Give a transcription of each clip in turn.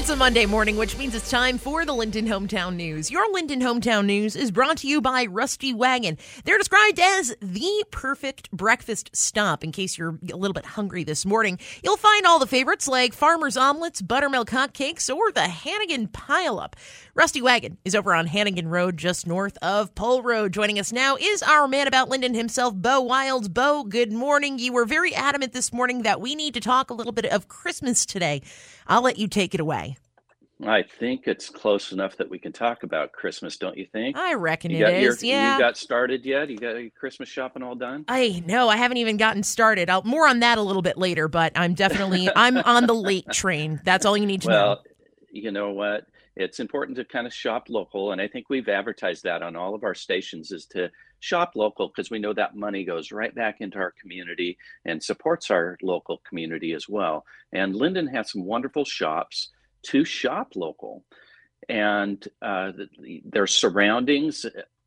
It's a Monday morning, which means it's time for the Lynden Hometown News. Your Lynden Hometown News is brought to you by Rusty Wagon. They're described as the perfect breakfast stop in case you're a little bit hungry this morning. You'll find all the favorites like farmer's omelets, buttermilk hotcakes, or the Hannegan Pileup. Rusty Wagon is over on Hannegan Road, just north of Pole Road. Joining us now is our man about Lynden himself, Bo Wilds. Bo, good morning. You were very adamant this morning that we need to talk a little bit of Christmas today. I'll let you take it away. I think it's close enough that we can talk about Christmas, don't you think? I reckon you it is. Your, yeah. You got started yet? You got your Christmas shopping all done? I know. I haven't even gotten started. I'll more on that a little bit later, but I'm definitely I'm on the late train. That's all you need to well, know. Well, you know what? It's important to kind of shop local, and I think we've advertised that on all of our stations is to shop local because we know that money goes right back into our community and supports our local community as well. And Lynden has some wonderful shops to shop local and uh, their surroundings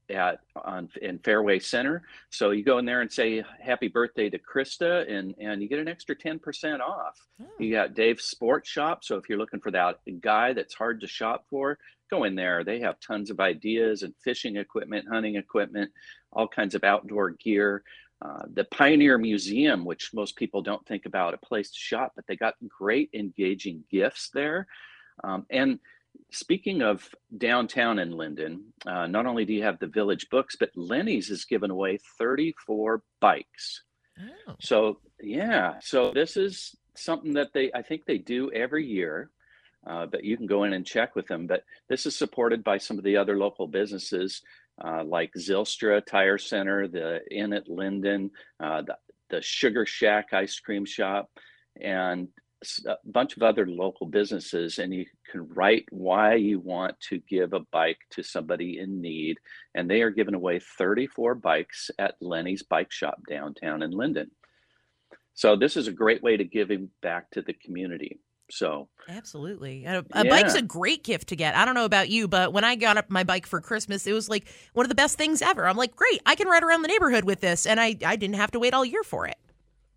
at on in Fairway Center. So you go in there and say happy birthday to Krista and and you get an extra 10% off. Oh. You got Dave's Sports Shop, so if you're looking for that guy that's hard to shop for, go in there. They have tons of ideas and fishing equipment, hunting equipment, all kinds of outdoor gear. Uh, the Pioneer Museum, which most people don't think about a place to shop, but they got great engaging gifts there. Um, and speaking of downtown in Lynden, uh, not only do you have the Village Books, but Lenny's has given away 34 bikes. Oh. So yeah, so this is something that they I think they do every year. Uh, but you can go in and check with them. But this is supported by some of the other local businesses uh, like Zylstra Tire Center, the Inn at Lynden, uh, the, the Sugar Shack Ice Cream Shop, and a bunch of other local businesses and you can write why you want to give a bike to somebody in need and they are giving away 34 bikes at lenny's bike shop downtown in lynden. So this is a great way to give him back to the community so absolutely, a, a yeah. bike's a great gift to get. I don't know about you, but when I got up my bike for Christmas, it was like one of the best things ever. I'm like, great, I can ride around the neighborhood with this, and I I didn't have to wait all year for it.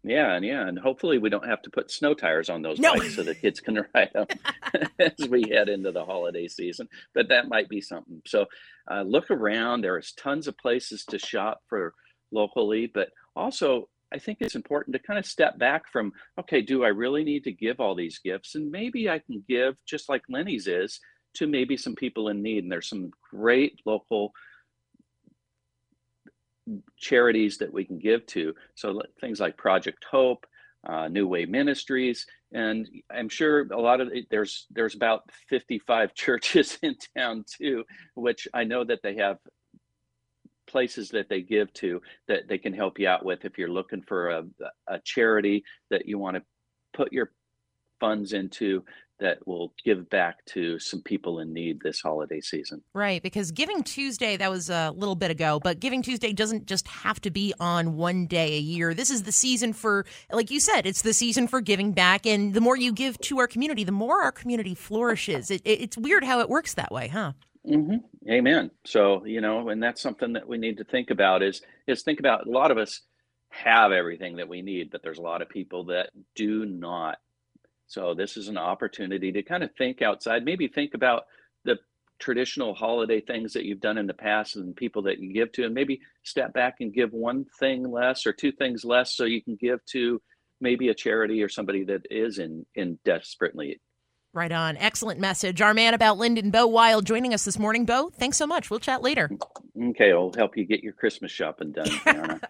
Yeah, and yeah, and hopefully we don't have to put snow tires on those no. bikes so the kids can ride them as we head into the holiday season. But that might be something. So uh, look around. There's tons of places to shop for locally, but also I think it's important to kind of step back from okay, do I really need to give all these gifts? And maybe I can give just like Lenny's is to maybe some people in need. And there's some great local charities that we can give to. So things like Project Hope, uh, New Way Ministries, and I'm sure a lot of there's there's about 55 churches in town too, which I know that they have places that they give to that they can help you out with if you're looking for a, a charity that you want to put your funds into that will give back to some people in need this holiday season. Right, because Giving Tuesday, that was a little bit ago, but Giving Tuesday doesn't just have to be on one day a year. This is the season for, like you said, it's the season for giving back. And the more you give to our community, the more our community flourishes. It, it, it's weird how it works that way, huh? Mm-hmm. Amen. So, you know, and that's something that we need to think about is, is think about a lot of us have everything that we need, but there's a lot of people that do not so this is an opportunity to kind of think outside, maybe think about the traditional holiday things that you've done in the past and people that you give to, and maybe step back and give one thing less or two things less so you can give to maybe a charity or somebody that is in in desperate need. Right on. Excellent message. Our man about Lynden, Bo Wild, joining us this morning. Bo, thanks so much. We'll chat later. Okay, I'll help you get your Christmas shopping done.